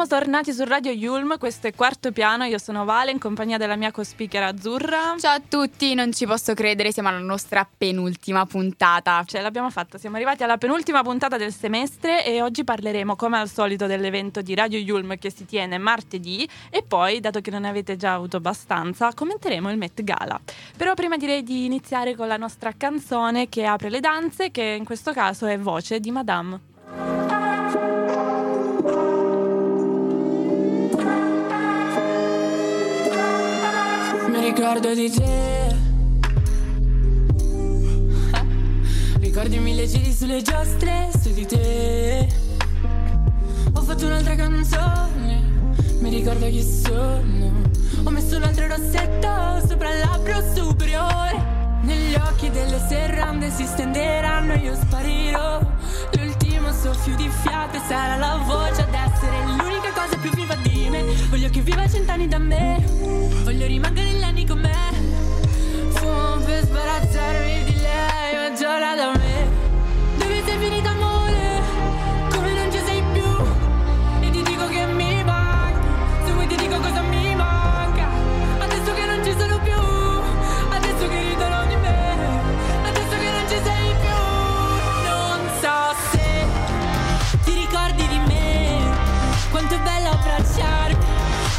Siamo tornati su Radio Yulm, questo è Quarto Piano, io sono Vale in compagnia della mia co-speaker Azzurra. Ciao a tutti, non ci posso credere, siamo alla nostra penultima puntata. Ce l'abbiamo fatta, siamo arrivati alla penultima puntata del semestre e oggi parleremo come al solito dell'evento di Radio Yulm che si tiene martedì e poi, dato che non ne avete già avuto abbastanza, commenteremo il Met Gala. Però prima direi di iniziare con la nostra canzone che apre le danze, che in questo caso è Voce di Madame. Ricordo di te. Ricordi mille giri sulle giostre su di te. Ho fatto un'altra canzone. Mi ricordo chi sono. Ho messo un altro rossetto sopra il labbro superiore. Negli occhi delle serrande si stenderanno io sparirò. L'ultimo soffio di fiato sarà la voce ad essere l'unica viva di me. Voglio che viva cent'anni da me. Voglio rimanere negli anni con me. Fumo per sbarazzarmi di lei, ma giora da me. Dove sei finita amore?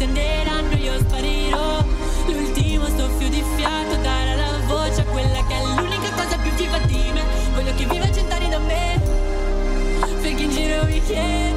stenderanno, io sparirò. L'ultimo soffio di fiato darà la voce a quella che è l'unica cosa più viva di me. Voglio che viva cent'anni da me. Perché in giro mi chiedo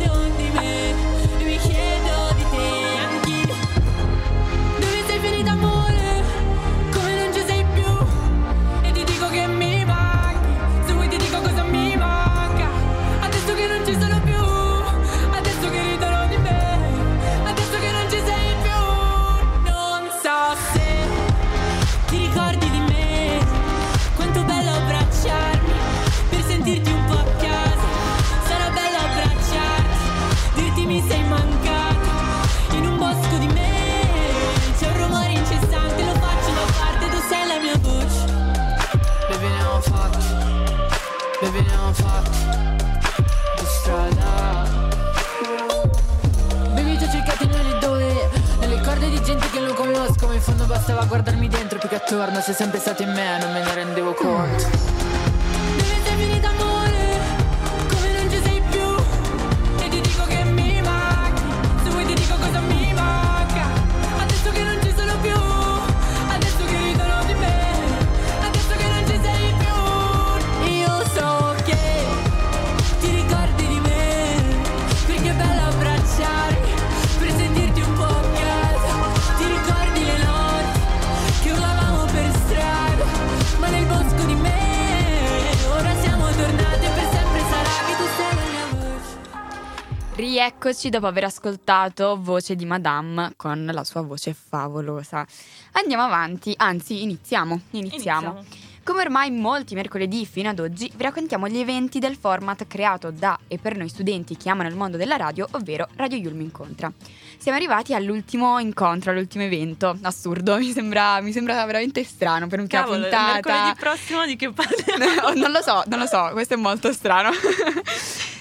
Rieccoci dopo aver ascoltato Voce di Madame con la sua voce favolosa. Andiamo avanti, anzi iniziamo, iniziamo. Iniziamo. Come ormai molti mercoledì fino ad oggi vi raccontiamo gli eventi del format creato da e per noi studenti che amano il mondo della radio, ovvero Radio Yulm Incontra. Siamo arrivati all'ultimo incontro, all'ultimo evento. Assurdo, mi sembra, mi sembra veramente strano per un Cavolo, puntata. mercoledì prossimo di che parliamo? No, non lo so, non lo so, questo è molto strano.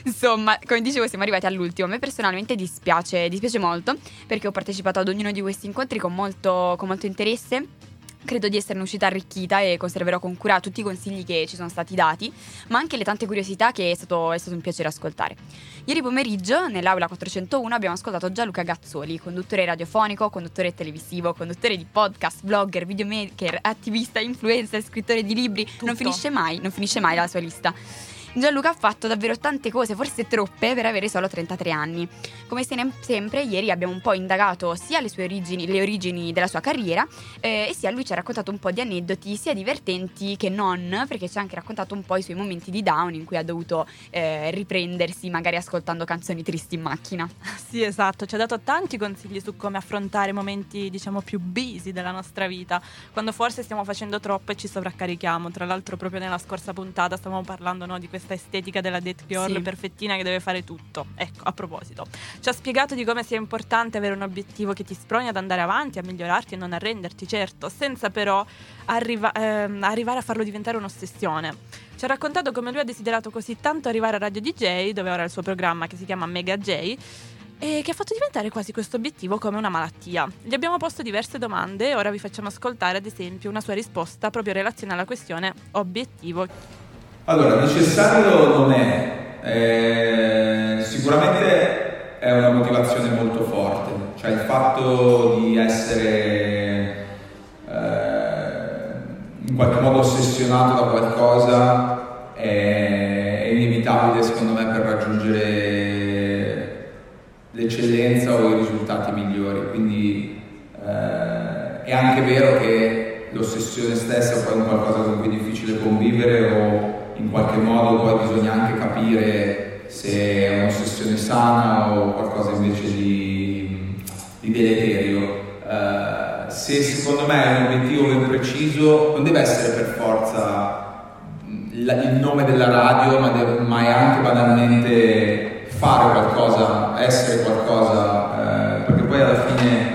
Insomma, come dicevo, siamo arrivati all'ultimo. A me personalmente dispiace, dispiace molto perché ho partecipato ad ognuno di questi incontri con molto, con molto interesse. Credo di esserne uscita arricchita e conserverò con cura tutti i consigli che ci sono stati dati, ma anche le tante curiosità che è stato, è stato un piacere ascoltare. Ieri pomeriggio, nell'aula 401, abbiamo ascoltato Gianluca Gazzoli, conduttore radiofonico, conduttore televisivo, conduttore di podcast, blogger, videomaker, attivista, influencer, scrittore di libri. Non finisce mai, non finisce mai la sua lista. Gianluca ha fatto davvero tante cose, forse troppe, per avere solo 33 anni. Come sempre, ieri abbiamo un po' indagato sia le sue origini, le origini della sua carriera, eh, e sia lui ci ha raccontato un po' di aneddoti, sia divertenti che non, perché ci ha anche raccontato un po' i suoi momenti di down in cui ha dovuto eh, riprendersi, magari ascoltando canzoni tristi in macchina. Sì, esatto, ci ha dato tanti consigli su come affrontare momenti, diciamo, più busy della nostra vita, quando forse stiamo facendo troppo e ci sovraccarichiamo. Tra l'altro, proprio nella scorsa puntata stavamo parlando no, di questa estetica della Dead Girl Sì. perfettina che deve fare tutto. Ecco, a proposito, ci ha spiegato di come sia importante avere un obiettivo che ti sproni ad andare avanti, a migliorarti e non arrenderti, certo, senza però arriva- ehm, arrivare a farlo diventare un'ossessione. Ci ha raccontato come lui ha desiderato così tanto arrivare a Radio DJ, dove ora ha il suo programma che si chiama Mega J, e che ha fatto diventare quasi questo obiettivo come una malattia. Gli abbiamo posto diverse domande e ora vi facciamo ascoltare ad esempio una sua risposta proprio in relazione alla questione obiettivo. Allora, necessario non è, Eh, sicuramente è una motivazione molto forte, cioè il fatto di essere eh, in qualche modo ossessionato da qualcosa è, inevitabile secondo me per raggiungere l'eccellenza o i risultati migliori, quindi eh, è anche vero che l'ossessione stessa è qualcosa con cui è difficile convivere o in qualche modo poi bisogna anche capire se è un'ossessione sana o qualcosa invece di, di deleterio. Eh, se secondo me è un obiettivo ben preciso, non deve essere per forza la- il nome della radio, ma, deve- ma è anche banalmente fare qualcosa, essere qualcosa, eh, perché poi alla fine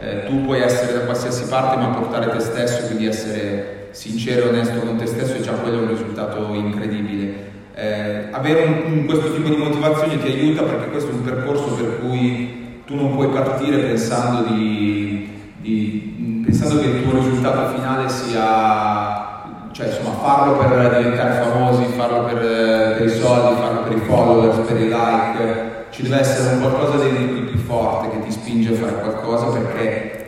eh, tu puoi essere da qualsiasi parte ma portare te stesso, quindi essere sincero e onesto con te stesso e già quello è un risultato incredibile. Eh, avere un- un- questo tipo di motivazione ti aiuta perché questo è un percorso per cui tu non puoi partire pensando, di, di- pensando che il tuo risultato finale sia, cioè insomma farlo per diventare famosi, farlo per, per i soldi, farlo per i followers, per i like, ci deve essere un qualcosa dentro di più forte che ti spinge a fare qualcosa perché è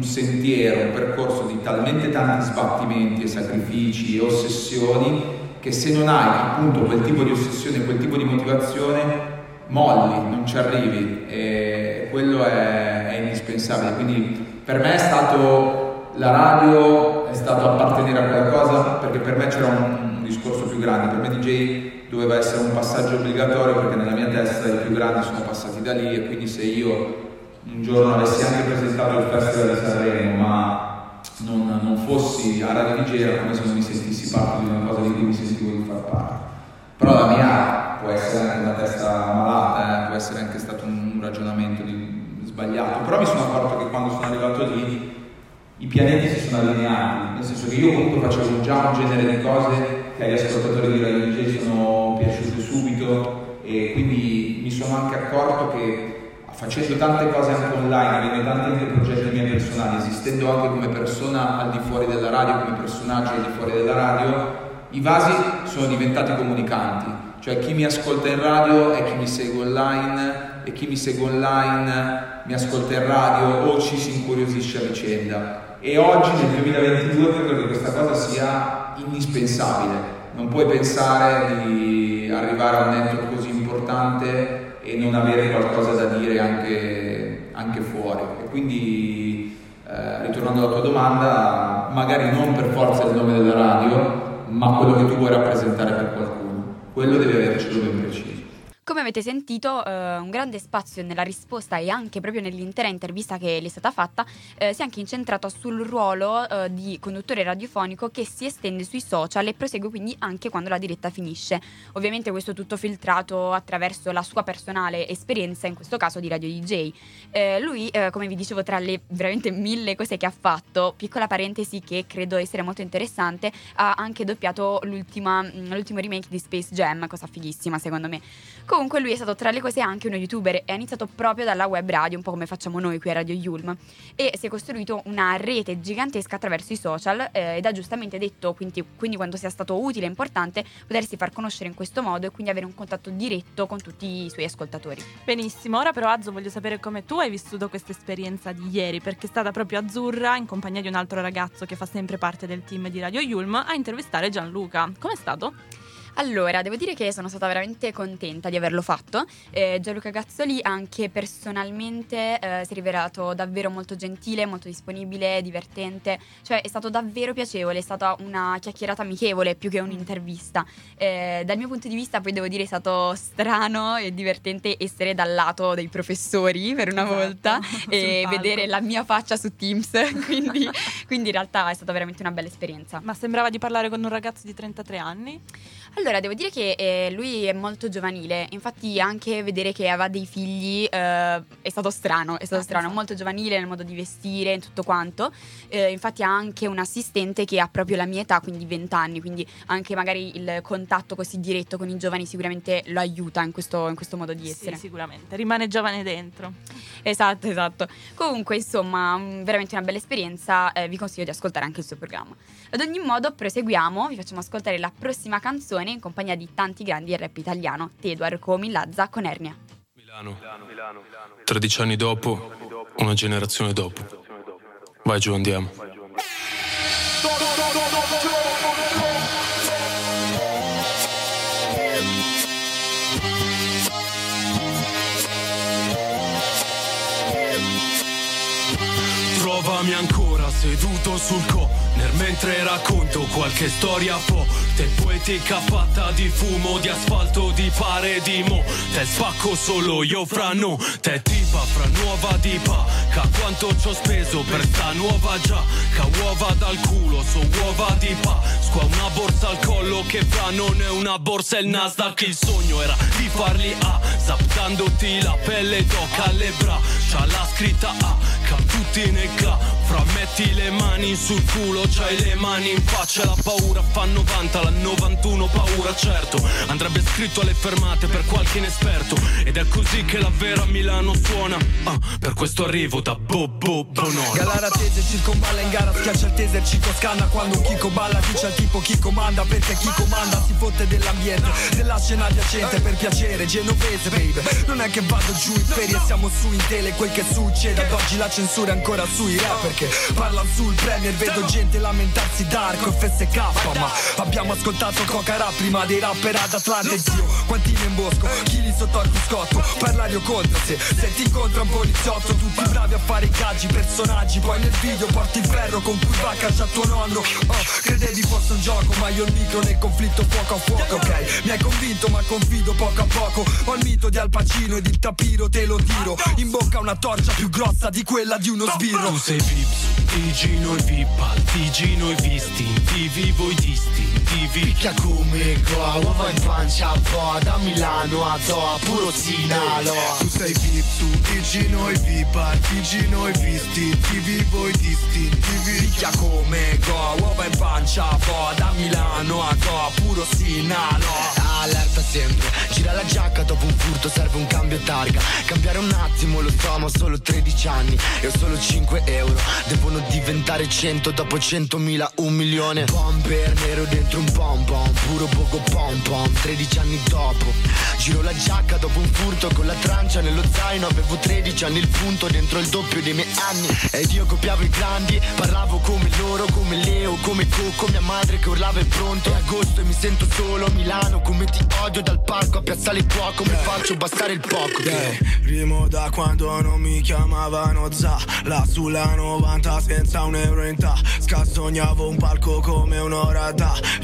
un, sentiero, un percorso di talmente tanti sbattimenti e sacrifici e ossessioni che se non hai appunto quel tipo di ossessione, quel tipo di motivazione, molli, non ci arrivi e quello è, è indispensabile. Quindi per me è stato la radio, è stato appartenere a qualcosa perché per me c'era un, un discorso più grande, per me DJ doveva essere un passaggio obbligatorio perché nella mia testa i più grandi sono passati da lì e quindi se io un giorno avessi anche presentato il Festival di Sanremo ma non, non fossi a Radio DJ era come se non mi sentissi parte di una cosa di cui mi sentivo di far parte. Però la mia può essere anche una testa malata, eh, può essere anche stato un ragionamento di- sbagliato, però mi sono accorto che quando sono arrivato lì i pianeti si sono allineati, nel senso che io comunque facevo già un genere di cose che agli ascoltatori di Radio DJ sono piaciute subito e quindi mi sono anche accorto che facendo tante cose anche online, avendo tanti anche progetti miei personali, esistendo anche come persona al di fuori della radio, come personaggio al di fuori della radio, i vasi sono diventati comunicanti, cioè chi mi ascolta in radio è chi mi segue online e chi mi segue online mi ascolta in radio o ci si incuriosisce a vicenda. E oggi nel 2022 credo che questa cosa sia indispensabile. Non puoi pensare di arrivare a un network così importante e non avere qualcosa da dire anche, anche fuori. E quindi, eh, ritornando alla tua domanda, magari non per forza il nome della radio, ma quello che tu vuoi rappresentare per qualcuno. Quello deve avercelo ben preciso. Come avete sentito, eh, un grande spazio nella risposta e anche proprio nell'intera intervista che le è stata fatta eh, si è anche incentrato sul ruolo eh, di conduttore radiofonico che si estende sui social e prosegue quindi anche quando la diretta finisce. Ovviamente questo tutto filtrato attraverso la sua personale esperienza, in questo caso di radio DJ. Eh, lui, eh, come vi dicevo, tra le veramente mille cose che ha fatto, piccola parentesi che credo essere molto interessante, ha anche doppiato mm, l'ultimo remake di Space Jam, cosa fighissima secondo me. Comunque lui è stato tra le cose anche uno youtuber e ha iniziato proprio dalla web radio, un po' come facciamo noi qui a Radio Yulm. E si è costruito una rete gigantesca attraverso i social eh, ed ha giustamente detto, quindi, quindi quando sia stato utile e importante, potersi far conoscere in questo modo e quindi avere un contatto diretto con tutti i suoi ascoltatori. Benissimo, ora però Azzo voglio sapere come tu hai vissuto questa esperienza di ieri, perché è stata proprio Azzurra, in compagnia di un altro ragazzo che fa sempre parte del team di Radio Yulm, a intervistare Gianluca. Com'è stato? Allora, devo dire che sono stata veramente contenta di averlo fatto. Eh, Gianluca Gazzoli anche personalmente eh, si è rivelato davvero molto gentile, molto disponibile, divertente, cioè è stato davvero piacevole, è stata una chiacchierata amichevole più che un'intervista. Eh, dal mio punto di vista poi devo dire è stato strano e divertente essere dal lato dei professori per una Esatto, volta e palco. vedere la mia faccia su Teams, quindi, quindi in realtà è stata veramente una bella esperienza. Ma sembrava di parlare con un ragazzo di 33 anni. Allora, devo dire che eh, lui è molto giovanile, infatti anche vedere che aveva dei figli eh, è stato strano, è stato Ah, strano, esatto. molto giovanile nel modo di vestire, in tutto quanto. Eh, infatti ha anche un assistente che ha proprio la mia età, quindi 20 anni, quindi anche magari il contatto così diretto con i giovani sicuramente lo aiuta in questo, in questo modo di essere. Sì, sicuramente. Rimane giovane dentro. Esatto, esatto. Comunque, insomma, mm, veramente una bella esperienza. eh, vi consiglio di ascoltare anche il suo programma. Ad ogni modo, proseguiamo. Vi facciamo ascoltare la prossima canzone in compagnia di tanti grandi rap italiano: Tedor Comi Lazza con Ernia. Milano. 13 anni dopo, una generazione dopo. Vai giù, andiamo. Trovami ancora seduto sul corner mentre racconto qualche storia forte Poetica fatta di fumo, di asfalto, di pare di mo. Te spacco solo io fra no Te tipa fra nuova dipa Ca quanto ci ho speso per sta nuova già Ca uova dal culo, so uova di borsa collo che fra non è una borsa è il Nasdaq Il sogno era di farli a Zaptandoti la pelle d'oca alle braccia La scritta A Ca tutti nel cla Fra metti le mani sul culo C'hai le mani in faccia La paura fa 90 La 91 paura certo Andrebbe scritto alle fermate per qualche inesperto Ed è così che la vera Milano suona Ah, Per questo arrivo da Bobo Bonora. Galara tese circonvalla in gara Schiaccia il taser Cico scanna quando un balla Dice al tipo chi comanda Perché chi comanda si fotte dell'ambiente Della scena adiacente per piacere Genovese baby. Non è che vado giù in ferie Siamo su in tele Quel che succede ad oggi la censura è ancora sui rap Perché parlano sul premier Vedo gente lamentarsi d'arco e FSK Ma abbiamo ascoltato Coca Rap Prima dei rapper ad Atlante Zio. Quantini in bosco Chili sotto al biscotto Parlare o contro? Se Se ti incontra un poliziotto Tutti bravi a fare i caggi Personaggi. Poi nel video porti il ferro Con cui va a casa tuo nonno. Oh, Credevi fosse un gioco Ma io il micro nel conflitto fuoco a fuoco Ok? Mi hai convinto ma confido poco a poco. Ho il mito di Al Pacino ed il tapiro te lo tiro. In bocca una torcia più grossa di quella di uno sbirro. Tu sei Vips, Tigino e Vippa, Tigino e Vistintivi, voi distintivi Picchia come qua, uova in pancia po' Da Milano a Doha, puro Sinalo Tu sei VIP, tu Tigino e Vipa Tigino e visti, TV voi distintivi? Picchia come go, uova in pancia po' Da Milano a Goa, puro Sinalo Allerta sempre, gira la giacca dopo un furto serve un cambio targa. Cambiare un attimo lo so ho solo 13 anni. E ho solo 5 euro Devono diventare 100 dopo 100.000 un milione. Bomber nero dentro un pom Puro poco pom pom 13 anni dopo. Giro la giacca dopo un furto con la trancia nello zaino Avevo 13 anni il punto dentro il doppio dei miei anni. Ed io copiavo i grandi Parlavo come loro, come Leo, come Coco Mia madre che urlava è pronto. È agosto e mi sento solo a Milano Come ti odio dal parco a Piazzale Cuoco Mi faccio bastare il poco. Yeah, primo da quando non mi chiamavano Za Là sulla 90 senza un euro in tasca Sognavo un palco come un'ora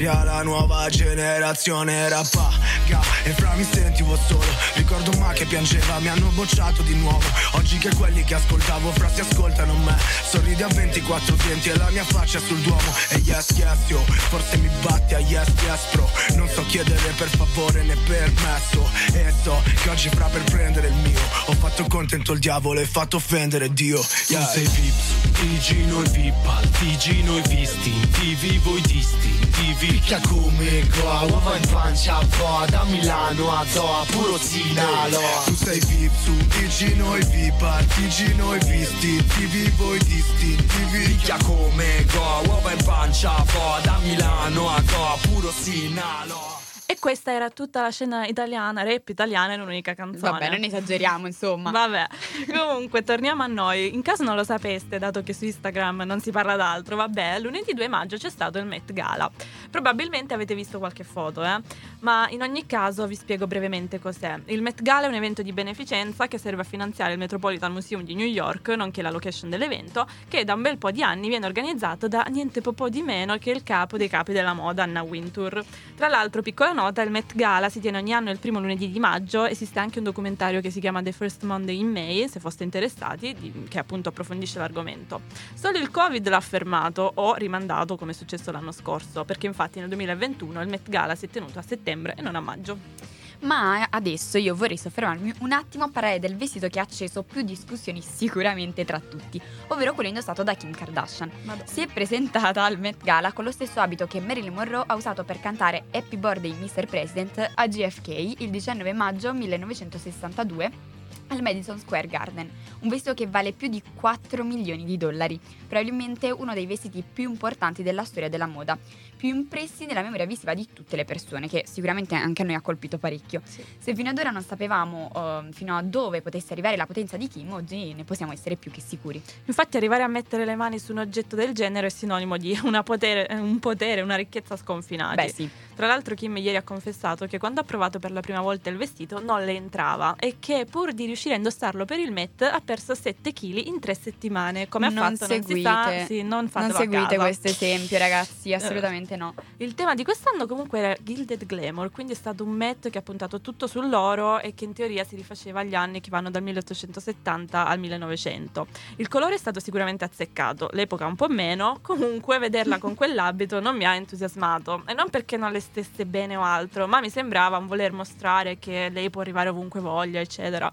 d'aria La nuova generazione rappaga E fra mi sentivo solo Ricordo ma che piangeva Mi hanno bocciato di nuovo. Oggi che quelli che ascoltavo fra si ascoltano me. Sorridi a 24 denti e la mia faccia sul duomo. E yes yes yo Forse mi batti a yes yes bro. Non so chiedere per favore né permesso. E so che oggi fra per prendere il mio Ho fatto contento il diavolo e fatto offendere Dio. Tu yeah. sei Vips, Tigino e Vippa, Tigino e Vistintivi, voi distintivi Picchia come qua, uova in pancia po' Da Milano a Doha, puro Sinalo Tu sei VIP su Tigino e Vipa Tigino e visti TV voi distintivi. Picchia come go Uova in pancia po' Da Milano a Goa Puro Sinalo E questa era tutta la scena italiana, rap italiana in un'unica canzone. Vabbè, non esageriamo, insomma. Vabbè, comunque torniamo a noi. In caso non lo sapeste, dato che su Instagram non si parla d'altro, vabbè, lunedì 2 maggio c'è stato il Met Gala. Probabilmente avete visto qualche foto, eh? Ma in ogni caso vi spiego brevemente cos'è. Il Met Gala è un evento di beneficenza che serve a finanziare il Metropolitan Museum di New York, nonché la location dell'evento, che da un bel po' di anni viene organizzato da niente po' di meno che il capo dei capi della moda, Anna Wintour. Tra l'altro, piccola nota, il Met Gala si tiene ogni anno il primo lunedì di maggio, esiste anche un documentario che si chiama The First Monday in May, se foste interessati, di- che appunto approfondisce l'argomento. Solo il Covid l'ha fermato o rimandato come è successo l'anno scorso, perché infatti nel 2021 il Met Gala si è tenuto a settembre e non a maggio. Ma adesso io vorrei soffermarmi un attimo a parlare del vestito che ha acceso più discussioni sicuramente tra tutti, ovvero quello indossato da Kim Kardashian. Si è presentata al Met Gala con lo stesso abito che Marilyn Monroe ha usato per cantare Happy Birthday Mr. President a JFK il 19 maggio 1962 al Madison Square Garden, un vestito che vale più di 4 milioni di dollari, probabilmente uno dei vestiti più importanti della storia della moda, più impressi nella memoria visiva di tutte le persone, che sicuramente anche a noi ha colpito parecchio. Se fino ad ora non sapevamo eh, fino a dove potesse arrivare la potenza di Kim, oggi ne possiamo essere più che sicuri. Infatti arrivare a mettere le mani su un oggetto del genere è sinonimo di una potere, un potere, una ricchezza sconfinati. Beh sì, Tra l'altro Kim ieri ha confessato che quando ha provato per la prima volta il vestito non le entrava e che pur di riuscire a indossarlo per il Met ha perso 7 kg in 3 settimane. Come ha non fatto seguite, non si sa, sì, non a seguite questo esempio ragazzi, assolutamente no. Il tema di quest'anno comunque era Gilded Glamour, quindi è stato un Met che ha puntato tutto sull'oro e che in teoria si rifaceva agli anni che vanno dal 1870 al 1900. Il colore è stato sicuramente azzeccato, l'epoca un po' meno, comunque vederla con quell'abito non mi ha entusiasmato e non perché non le stesse bene o altro, ma mi sembrava un voler mostrare che lei può arrivare ovunque voglia, eccetera.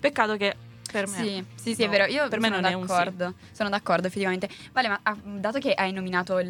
Peccato che per me Sì, sì, sì, è no, vero. Io per me sono non è un sì. d'accordo. Sono d'accordo, effettivamente. Vale, ma ah, dato che hai nominato il,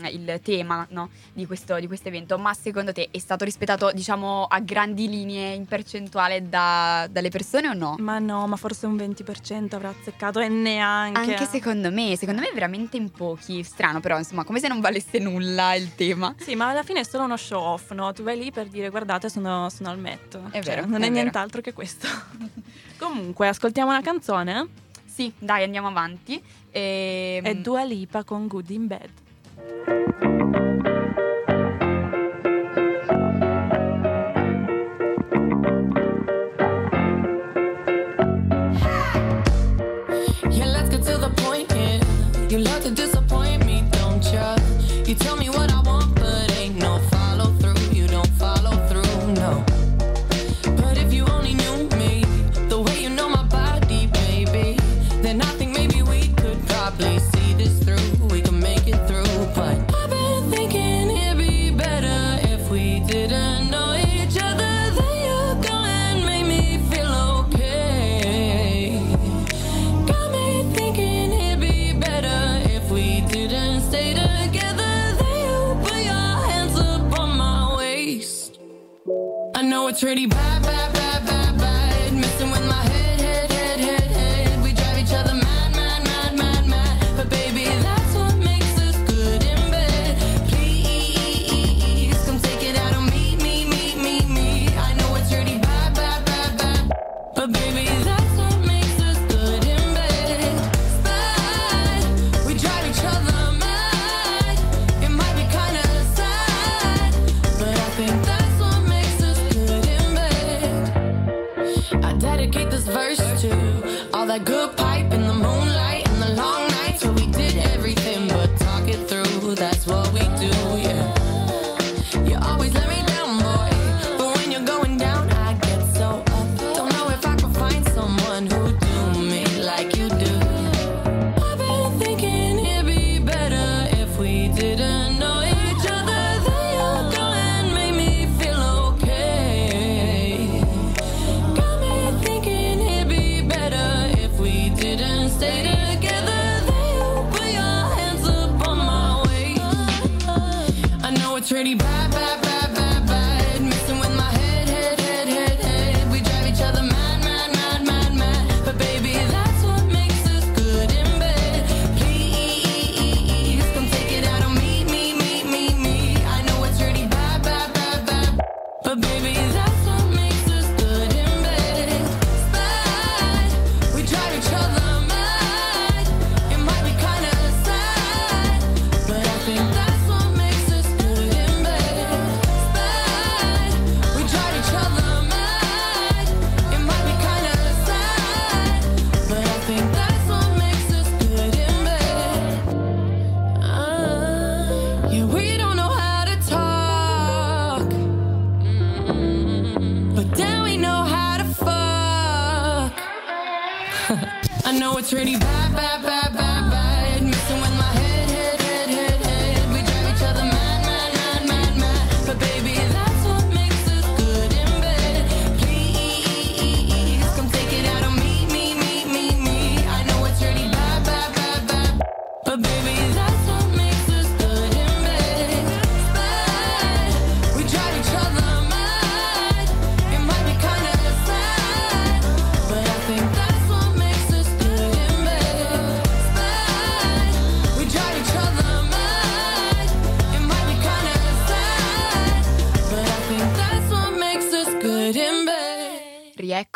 mm, il tema no, di questo di questo evento, ma secondo te è stato rispettato, diciamo, a grandi linee in percentuale da- dalle persone o no? Ma no, ma forse un 20% avrà azzeccato e neanche. Anche secondo me, secondo me veramente in pochi. Strano, però, insomma, come se non valesse nulla il tema. Sì, ma alla fine è solo uno show off, no? Tu vai lì per dire guardate, sono, sono al Met. È Cioè, vero, Non è è, vero. nient'altro che questo. Comunque, ascoltiamo una canzone. Sì, dai, andiamo avanti. Ehm, È Dua Lipa con Good in Bed. It's really bad,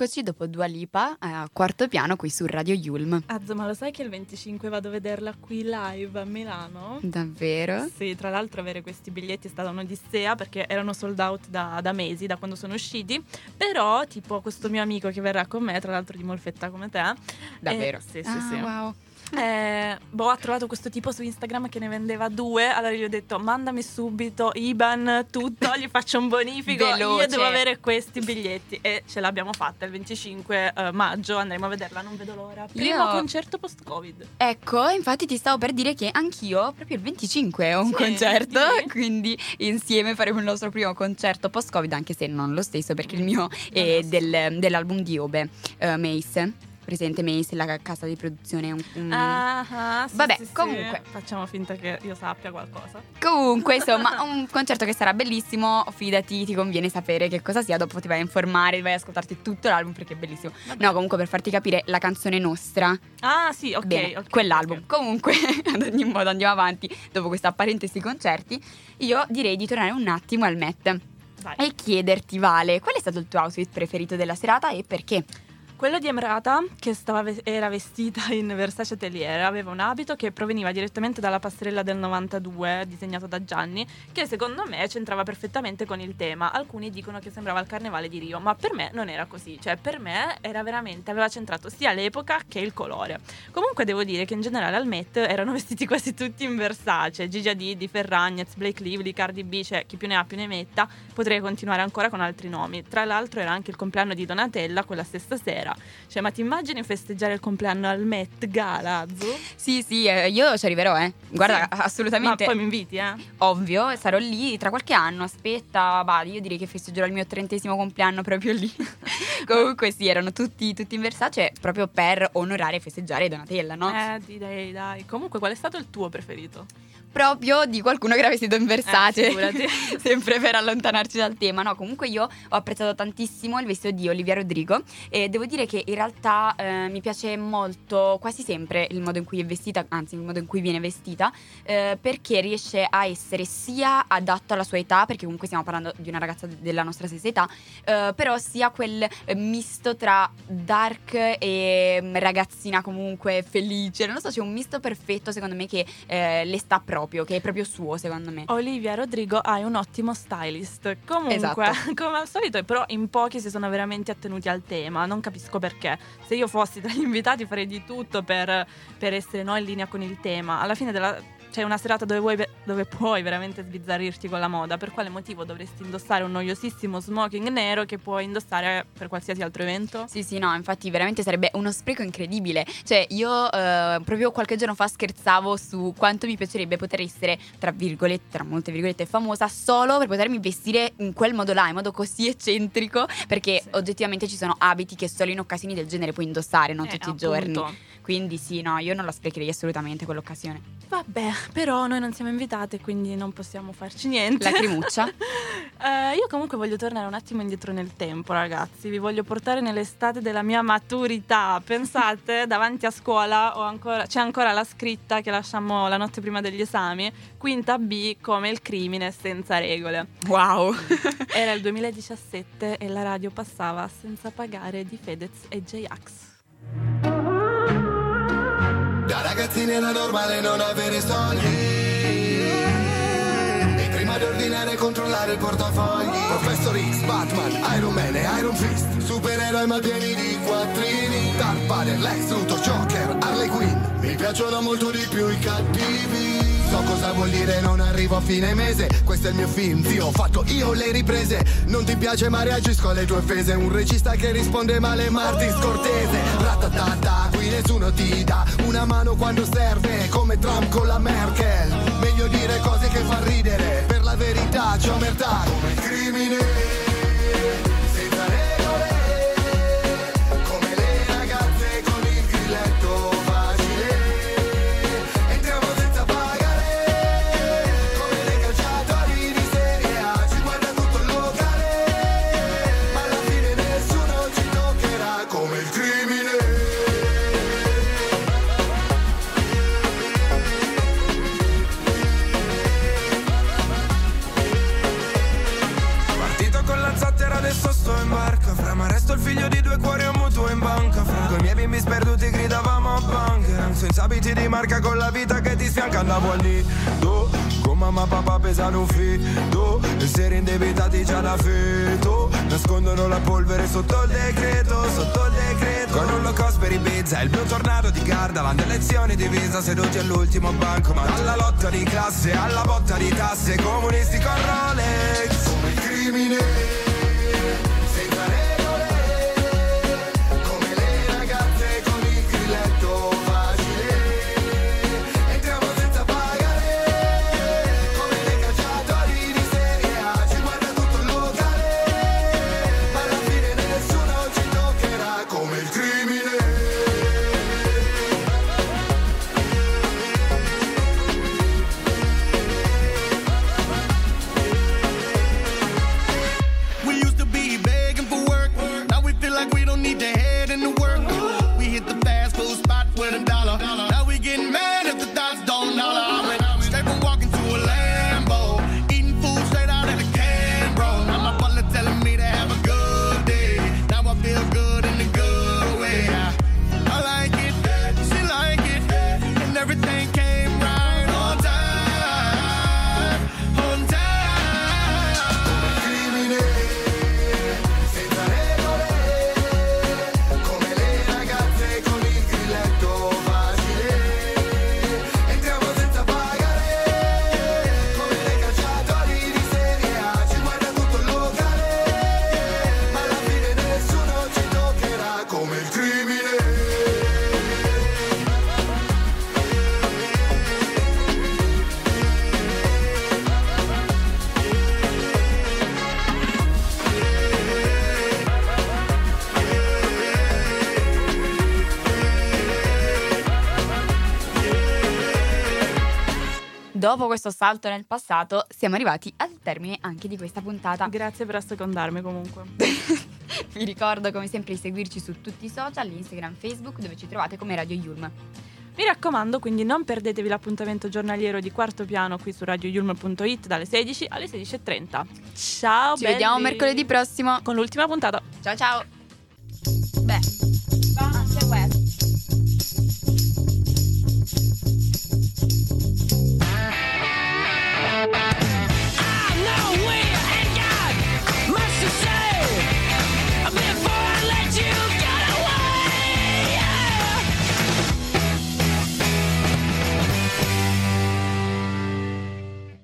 Rieccoci dopo Dua Lipa eh, a quarto piano qui su Radio Yulm. Azzo, ma lo sai che il 25 vado a vederla qui live a Milano? Davvero? Sì, tra l'altro avere questi biglietti è stata un'odissea perché erano sold out da, da mesi, da quando sono usciti. Però, tipo, questo mio amico che verrà con me, tra l'altro di Molfetta come te. Davvero? eh, sì, sì, Ah, sì. wow. Eh, boh, ha trovato questo tipo su Instagram che ne vendeva due. Allora gli ho detto: mandami subito IBAN, tutto, gli faccio un bonifico. Io Veloce. devo avere questi biglietti. E ce l'abbiamo fatta il 25 eh, maggio. Andremo a vederla, non vedo l'ora. Primo Io- concerto post-Covid. Ecco, infatti ti stavo per dire che anch'io proprio il 25 ho un Sì, concerto, sì. quindi insieme faremo il nostro primo concerto post-Covid, anche se non lo stesso perché il mio è del- dell'album di Obe, eh, Mace. Presente Mace, la casa di produzione. un- un- Ah, sì, Vabbè, sì, sì. comunque. Facciamo finta che io sappia qualcosa. Comunque, insomma, un concerto che sarà bellissimo. Fidati, ti conviene sapere che cosa sia. Dopo ti vai a informare, vai a ascoltarti tutto l'album perché è bellissimo. No, comunque, per farti capire, la canzone nostra. Ah, sì, ok. Bene, ok, quell'album. ok. Comunque, ad ogni modo, andiamo avanti. Dopo questa parentesi concerti, io direi di tornare un attimo al Met Vai. e chiederti, Vale, qual è stato il tuo outfit preferito della serata e perché? Quello di Emrata, che ve- era vestita in Versace Atelier, aveva un abito che proveniva direttamente dalla passerella del 92, disegnato da Gianni, che secondo me c'entrava perfettamente con il tema. Alcuni dicono che sembrava il carnevale di Rio, ma per me non era così. Cioè, per me era veramente, aveva centrato sia l'epoca che il colore. Comunque devo dire che in generale al Met erano vestiti quasi tutti in Versace. Gigi Hadid, Ferragnez, Blake Lively, Cardi B, cioè chi più ne ha più ne metta. Potrei continuare ancora con altri nomi. Tra l'altro era anche il compleanno di Donatella quella stessa sera. Cioè, ma ti immagini festeggiare il compleanno al Met Gala, Azu? Sì, sì, eh, io ci arriverò, eh. Guarda, Sì. assolutamente. Ma poi mi inviti, eh? Ovvio, sarò lì tra qualche anno. Aspetta, va, io direi che festeggerò il mio trentesimo compleanno proprio lì. Comunque, sì, erano tutti, tutti in Versace proprio per onorare e festeggiare Donatella, no? Eh, direi, dai. Comunque, qual è stato il tuo preferito? Proprio di qualcuno che era vestito in Versace. Eh. Sempre per allontanarci dal tema. No, comunque io ho apprezzato tantissimo il vestito di Olivia Rodrigo e devo dire che in realtà eh, mi piace molto, quasi sempre, il modo in cui è vestita, anzi il modo in cui viene vestita, eh, perché riesce a essere sia adatto alla sua età, perché comunque stiamo parlando di una ragazza de- della nostra stessa età, eh, però sia quel misto tra dark e mm, ragazzina comunque felice. Non lo so, c'è un misto perfetto secondo me che eh, le sta proprio, che è proprio suo secondo me. Olivia Rodrigo hai un ottimo stylist. Comunque, Esatto. come al solito, però in pochi si sono veramente attenuti al tema. Non capisco perché. Se io fossi tra gli invitati farei di tutto per, per essere no, in linea con il tema. Alla fine della... C'è una serata dove, vuoi ve- dove puoi veramente sbizzarrirti con la moda. Per quale motivo dovresti indossare un noiosissimo smoking nero che puoi indossare per qualsiasi altro evento? Sì, sì, no, infatti veramente sarebbe uno spreco incredibile. Cioè, io eh, proprio qualche giorno fa scherzavo su quanto mi piacerebbe poter essere, tra virgolette, tra molte virgolette, famosa solo per potermi vestire in quel modo là, in modo così eccentrico, perché Sì. oggettivamente ci sono abiti che solo in occasioni del genere puoi indossare, non Eh, tutti i appunto. giorni. Quindi sì, no, io non la sprecherei assolutamente quell'occasione. Vabbè, però noi non siamo invitate, quindi non possiamo farci niente. Lacrimuccia. Eh, io comunque voglio tornare un attimo indietro nel tempo, ragazzi. Vi voglio portare nell'estate della mia maturità. Pensate, davanti a scuola ho ancora- c'è ancora la scritta che lasciamo la notte prima degli esami, quinta B come il crimine senza regole. Wow. Era il 2017 e la radio passava senza pagare di Fedez e J-Ax. Da ragazzini era normale non avere soldi E prima di ordinare controllare il portafogli. Professor X, Batman, Iron Man e Iron Fist. Supereroi ma pieni di quattrini. Dark Vader, Lex Luthor, Joker, Harley Quinn. Mi piacciono molto di più i cattivi. So cosa vuol dire non arrivo a fine mese. Questo è il mio film, zio, ho fatto io le riprese. Non ti piace ma reagisco alle tue offese. Un regista che risponde male Martin Scortese nessuno ti dà Una mano quando serve Come Trump con la Merkel. Meglio dire cose che fa ridere Per la verità c'è omertà come crimine Senza abiti di marca con la vita che ti sfianca andavo al nido Con mamma e papà pesano un fido E seri indebitati già da feto Nascondono la polvere sotto il decreto, sotto il decreto. Con un low cost per Ibiza, il blu tornado di Gardaland Elezioni divisa, seduti all'ultimo banco. Ma dalla lotta di classe alla botta di tasse Comunisti con Rolex. Come il Dopo questo salto nel passato, siamo arrivati al termine anche di questa puntata. Grazie per assecondarmi comunque. Vi ricordo come sempre di seguirci su tutti i social, Instagram, Facebook, dove ci trovate come Radio Yulm. Mi raccomando, quindi non perdetevi l'appuntamento giornaliero di quarto piano qui su radioyulm.it dalle 16 alle 16.30. Ciao, Ci vediamo belli! mercoledì prossimo. con l'ultima puntata. Ciao ciao. Beh.